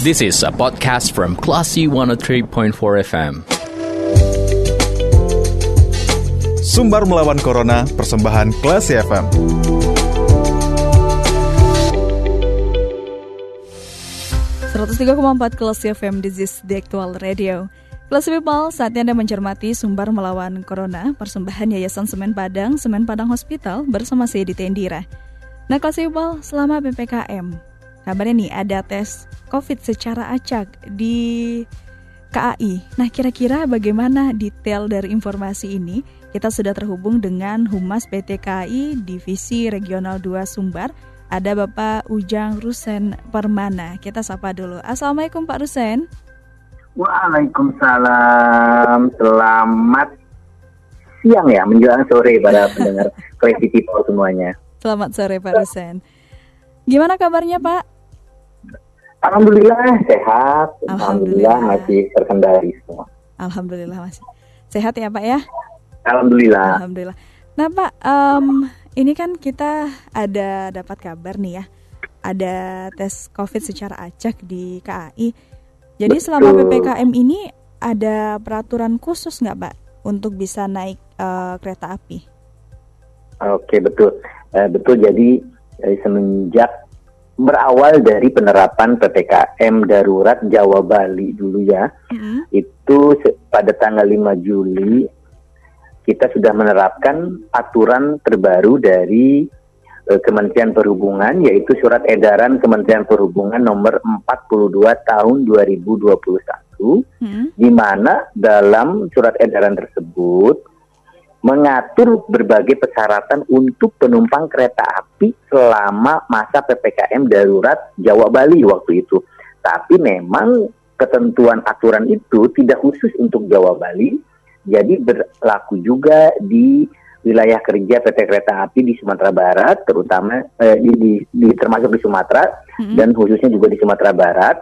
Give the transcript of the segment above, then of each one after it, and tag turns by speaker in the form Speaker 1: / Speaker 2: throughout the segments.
Speaker 1: This is a podcast from Classy 103.4 FM.
Speaker 2: Sumbar melawan Corona, persembahan Classy FM.
Speaker 3: empat Kelas FM This is the actual radio Kelas People, saatnya Anda mencermati Sumbar Melawan Corona Persembahan Yayasan Semen Padang, Semen Padang Hospital bersama saya di Tendira Nah Kelas People, selama PPKM Kabarnya nih ada tes COVID secara acak di KAI Nah kira-kira bagaimana detail dari informasi ini? Kita sudah terhubung dengan Humas PT KAI Divisi Regional 2 Sumbar ada Bapak Ujang Rusen Permana. Kita sapa dulu. Assalamualaikum Pak Rusen.
Speaker 4: Waalaikumsalam. Selamat siang ya, menjelang sore para pendengar Crazy People semuanya.
Speaker 3: Selamat sore Pak Rusen. Gimana kabarnya Pak?
Speaker 4: Alhamdulillah sehat. Alhamdulillah, Alhamdulillah masih terkendali semua.
Speaker 3: Alhamdulillah masih sehat ya Pak ya.
Speaker 4: Alhamdulillah.
Speaker 3: Alhamdulillah. Nah Pak, um, ini kan kita ada dapat kabar nih ya, ada tes COVID secara acak di KAI. Jadi betul. selama ppkm ini ada peraturan khusus nggak Pak untuk bisa naik uh, kereta api?
Speaker 4: Oke betul, uh, betul. Jadi dari semenjak berawal dari penerapan ppkm darurat Jawa Bali dulu ya, -hmm. itu pada tanggal 5 Juli kita sudah menerapkan aturan terbaru dari uh, Kementerian Perhubungan yaitu surat edaran Kementerian Perhubungan nomor 42 tahun 2021 hmm. di mana dalam surat edaran tersebut mengatur berbagai persyaratan untuk penumpang kereta api selama masa PPKM darurat Jawa Bali waktu itu. Tapi memang ketentuan aturan itu tidak khusus untuk Jawa Bali, jadi berlaku juga di wilayah kerja PT Kereta Api di Sumatera Barat, terutama eh, di, di, di termasuk di Sumatera hmm. dan khususnya juga di Sumatera Barat.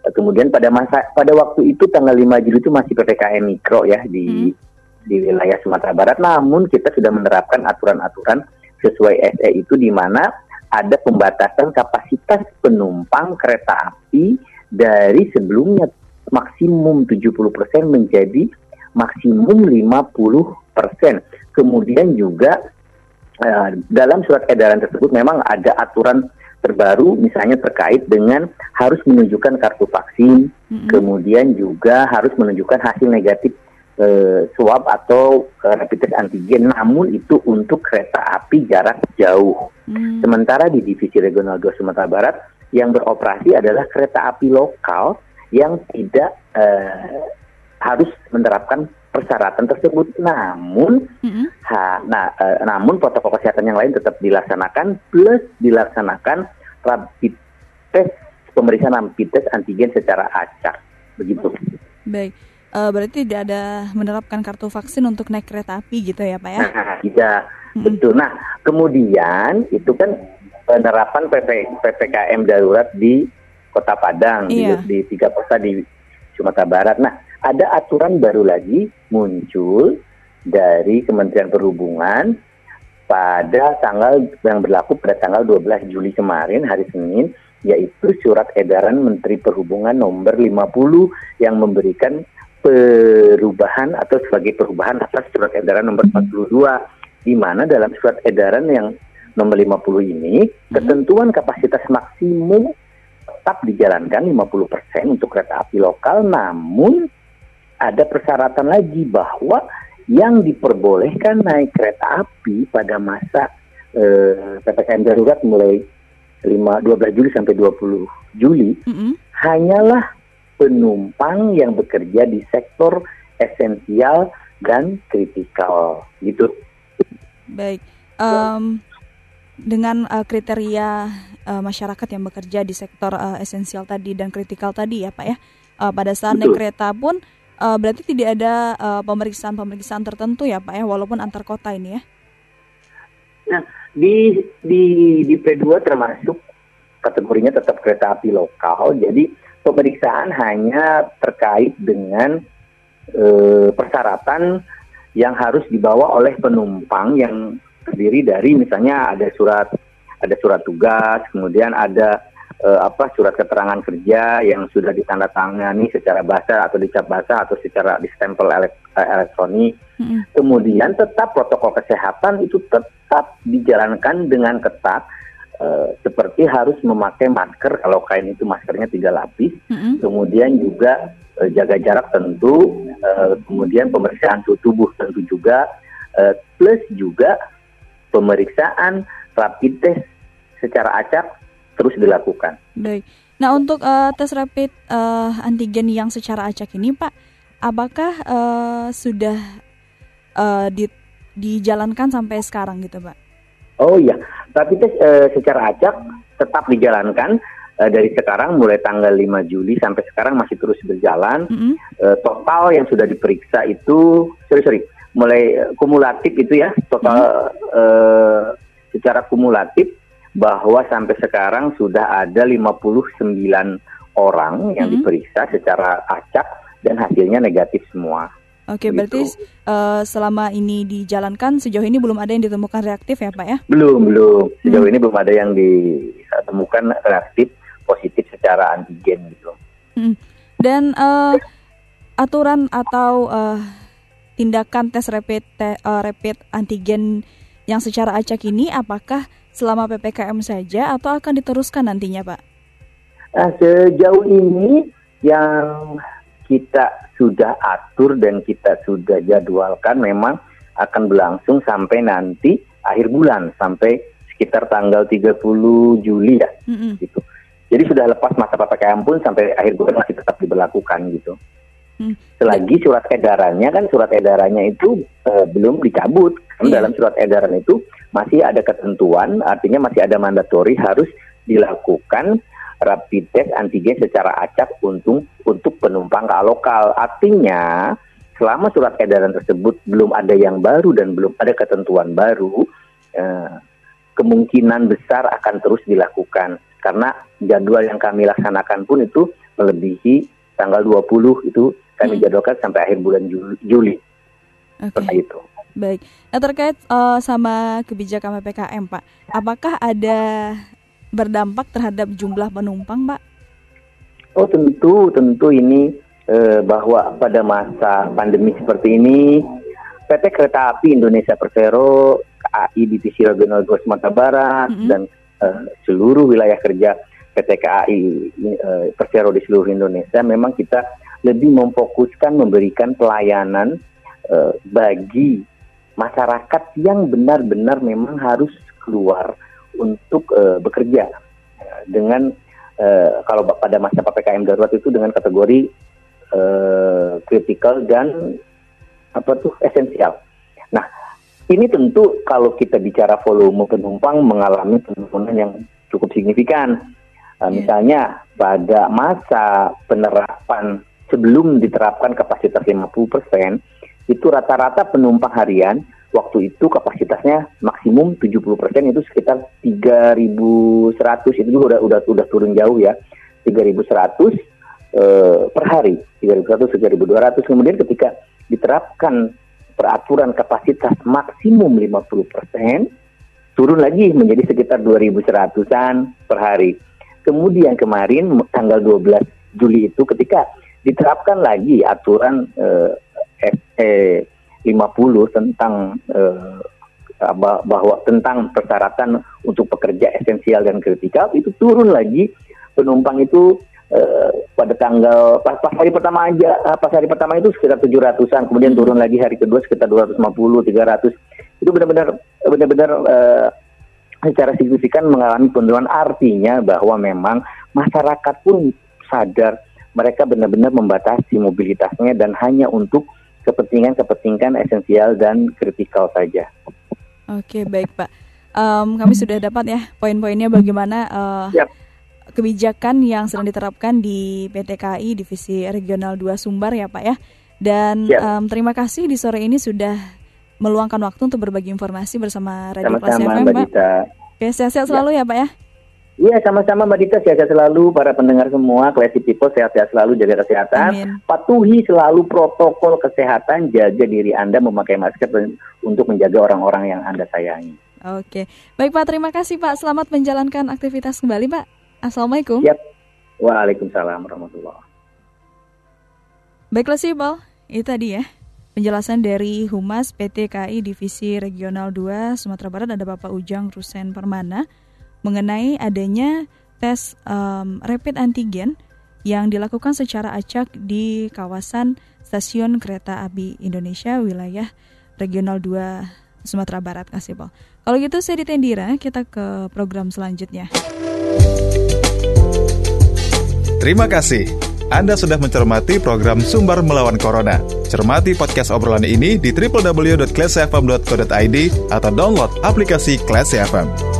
Speaker 4: Kemudian pada masa pada waktu itu tanggal 5 Juli itu masih PPKM mikro ya di hmm. Di wilayah Sumatera Barat. Namun kita sudah menerapkan aturan-aturan sesuai SE itu di mana ada pembatasan kapasitas penumpang kereta api dari sebelumnya maksimum 70% menjadi maksimum 50 persen. Kemudian juga uh, dalam surat edaran tersebut memang ada aturan terbaru misalnya terkait dengan harus menunjukkan kartu vaksin, mm-hmm. kemudian juga harus menunjukkan hasil negatif uh, swab atau uh, rapid test antigen. Namun itu untuk kereta api jarak jauh. Mm. Sementara di divisi regional 2 Sumatera Barat yang beroperasi adalah kereta api lokal yang tidak uh, harus menerapkan persyaratan tersebut. Namun, mm-hmm. ha, nah, e, namun protokol kesehatan yang lain tetap dilaksanakan plus dilaksanakan rapid test pemeriksaan rapid test antigen secara acak. Begitu.
Speaker 3: Baik. Uh, berarti tidak ada menerapkan kartu vaksin untuk naik kereta api gitu ya Pak ya?
Speaker 4: Nah, tidak. Mm-hmm. Betul. Nah, kemudian itu kan penerapan PP, PPKM darurat di Kota Padang iya. di, di tiga kota di Sumatera Barat. Nah, ada aturan baru lagi muncul dari Kementerian Perhubungan pada tanggal yang berlaku pada tanggal 12 Juli kemarin hari Senin yaitu surat edaran Menteri Perhubungan nomor 50 yang memberikan perubahan atau sebagai perubahan atas surat edaran nomor 42 di mana dalam surat edaran yang nomor 50 ini hmm. ketentuan kapasitas maksimum tetap dijalankan 50% untuk kereta api lokal namun ada persyaratan lagi bahwa yang diperbolehkan naik kereta api pada masa eh, PPKM darurat mulai 5, 12 Juli sampai 20 Juli mm -hmm. hanyalah penumpang yang bekerja di sektor esensial dan kritikal gitu.
Speaker 3: Baik. Um, dengan uh, kriteria uh, masyarakat yang bekerja di sektor uh, esensial tadi dan kritikal tadi ya Pak ya. Uh, pada saat Betul. naik kereta pun uh, berarti tidak ada pemeriksaan-pemeriksaan uh, tertentu ya Pak ya walaupun antar kota ini ya.
Speaker 4: Nah, di di di P2 termasuk kategorinya tetap kereta api lokal. Jadi pemeriksaan hanya terkait dengan uh, persyaratan yang harus dibawa oleh penumpang yang terdiri dari misalnya ada surat ada surat tugas, kemudian ada uh, apa surat keterangan kerja yang sudah ditandatangani secara bahasa atau dicap bahasa atau secara distempel uh, elektronik. Hmm. Kemudian tetap protokol kesehatan itu tetap dijalankan dengan ketat. Uh, seperti harus memakai masker kalau kain itu maskernya tiga lapis, hmm. kemudian juga uh, jaga jarak tentu, uh, kemudian pemeriksaan suhu tubuh tentu juga, uh, plus juga pemeriksaan rapid test secara acak terus dilakukan.
Speaker 3: Baik. Nah untuk uh, tes rapid uh, antigen yang secara acak ini Pak, apakah uh, sudah uh, di, dijalankan sampai sekarang gitu Pak?
Speaker 4: Oh iya, test uh, secara acak tetap dijalankan uh, dari sekarang mulai tanggal 5 Juli sampai sekarang masih terus berjalan. Mm -hmm. uh, total yang sudah diperiksa itu, sorry sorry, mulai kumulatif itu ya total mm -hmm. uh, secara kumulatif bahwa sampai sekarang sudah ada 59 orang yang hmm. diperiksa secara acak dan hasilnya negatif semua.
Speaker 3: Oke, gitu. berarti uh, selama ini dijalankan sejauh ini belum ada yang ditemukan reaktif ya, Pak ya?
Speaker 4: Belum, belum. Sejauh hmm. ini belum ada yang ditemukan reaktif positif secara antigen gitu.
Speaker 3: Hmm. Dan uh, aturan atau uh, tindakan tes rapid te, uh, rapid antigen yang secara acak ini apakah selama PPKM saja atau akan diteruskan nantinya, Pak?
Speaker 4: Nah, sejauh ini yang kita sudah atur dan kita sudah jadwalkan memang akan berlangsung sampai nanti akhir bulan sampai sekitar tanggal 30 Juli ya mm -hmm. gitu. Jadi sudah lepas masa PPKM pun sampai akhir bulan masih tetap diberlakukan gitu. Mm. Selagi surat edarannya kan surat edarannya itu uh, belum dicabut. Yeah. dalam surat edaran itu masih ada ketentuan, artinya masih ada mandatori harus dilakukan rapid test antigen secara acak untuk untuk penumpang lokal. Artinya selama surat edaran tersebut belum ada yang baru dan belum ada ketentuan baru, eh, kemungkinan besar akan terus dilakukan karena jadwal yang kami laksanakan pun itu melebihi tanggal 20 itu kami hmm. jadwalkan sampai akhir bulan Juli.
Speaker 3: Okay. itu. Baik. Nah terkait uh, sama kebijakan ppkm, Pak, apakah ada berdampak terhadap jumlah penumpang, Pak?
Speaker 4: Oh tentu, tentu ini eh, bahwa pada masa pandemi seperti ini, PT Kereta Api Indonesia Persero, KAI Divisi Regional 2 Sumatera Barat, mm -hmm. dan eh, seluruh wilayah kerja PT KAI eh, Persero di seluruh Indonesia, memang kita lebih memfokuskan memberikan pelayanan eh, bagi masyarakat yang benar-benar memang harus keluar untuk uh, bekerja dengan uh, kalau pada masa ppkm darurat itu dengan kategori kritikal uh, dan apa tuh esensial. Nah ini tentu kalau kita bicara volume penumpang mengalami penurunan yang cukup signifikan. Uh, misalnya pada masa penerapan sebelum diterapkan kapasitas 50 persen itu rata-rata penumpang harian waktu itu kapasitasnya maksimum 70% itu sekitar 3.100 itu juga udah udah udah turun jauh ya. 3.100 eh, per hari. 3.100 3.200 kemudian ketika diterapkan peraturan kapasitas maksimum 50% turun lagi menjadi sekitar 2.100an per hari. Kemudian kemarin tanggal 12 Juli itu ketika diterapkan lagi aturan eh, eh, 50 tentang eh, bahwa tentang persyaratan untuk pekerja esensial dan kritikal itu turun lagi. Penumpang itu eh, pada tanggal pas, pas hari pertama aja eh, pas hari pertama itu sekitar 700-an kemudian turun lagi hari kedua sekitar 250 300 itu benar-benar benar-benar eh, secara signifikan mengalami penurunan. Artinya bahwa memang masyarakat pun sadar mereka benar-benar membatasi mobilitasnya dan hanya untuk kepentingan-kepentingan esensial dan kritikal saja.
Speaker 3: Oke, baik Pak. Um, kami sudah dapat ya poin-poinnya bagaimana uh, yep. kebijakan yang sedang diterapkan di PT KAI Divisi Regional 2 Sumbar ya Pak ya. Dan yep. um, terima kasih di sore ini sudah meluangkan waktu untuk berbagi informasi bersama Radio Plus FM Pak. Oke, sehat-sehat selalu ya Pak ya.
Speaker 4: Iya, sama-sama Mbak Dita, sehat selalu para pendengar semua, classy people, sehat-sehat selalu, jaga kesehatan. Amin. Patuhi selalu protokol kesehatan, jaga diri Anda memakai masker untuk menjaga orang-orang yang Anda sayangi.
Speaker 3: Oke, baik Pak, terima kasih Pak. Selamat menjalankan aktivitas kembali Pak. Assalamualaikum.
Speaker 4: Yap. Waalaikumsalam warahmatullahi
Speaker 3: Baiklah sih, Bal. Itu tadi ya. Penjelasan dari Humas PT KAI Divisi Regional 2 Sumatera Barat ada Bapak Ujang Rusen Permana mengenai adanya tes um, rapid antigen yang dilakukan secara acak di kawasan stasiun kereta api Indonesia wilayah Regional 2 Sumatera Barat kasih Bal. Kalau gitu saya ditendira, kita ke program selanjutnya.
Speaker 2: Terima kasih. Anda sudah mencermati program Sumber Melawan Corona. Cermati podcast obrolan ini di www.classfm.co.id atau download aplikasi Classy FM.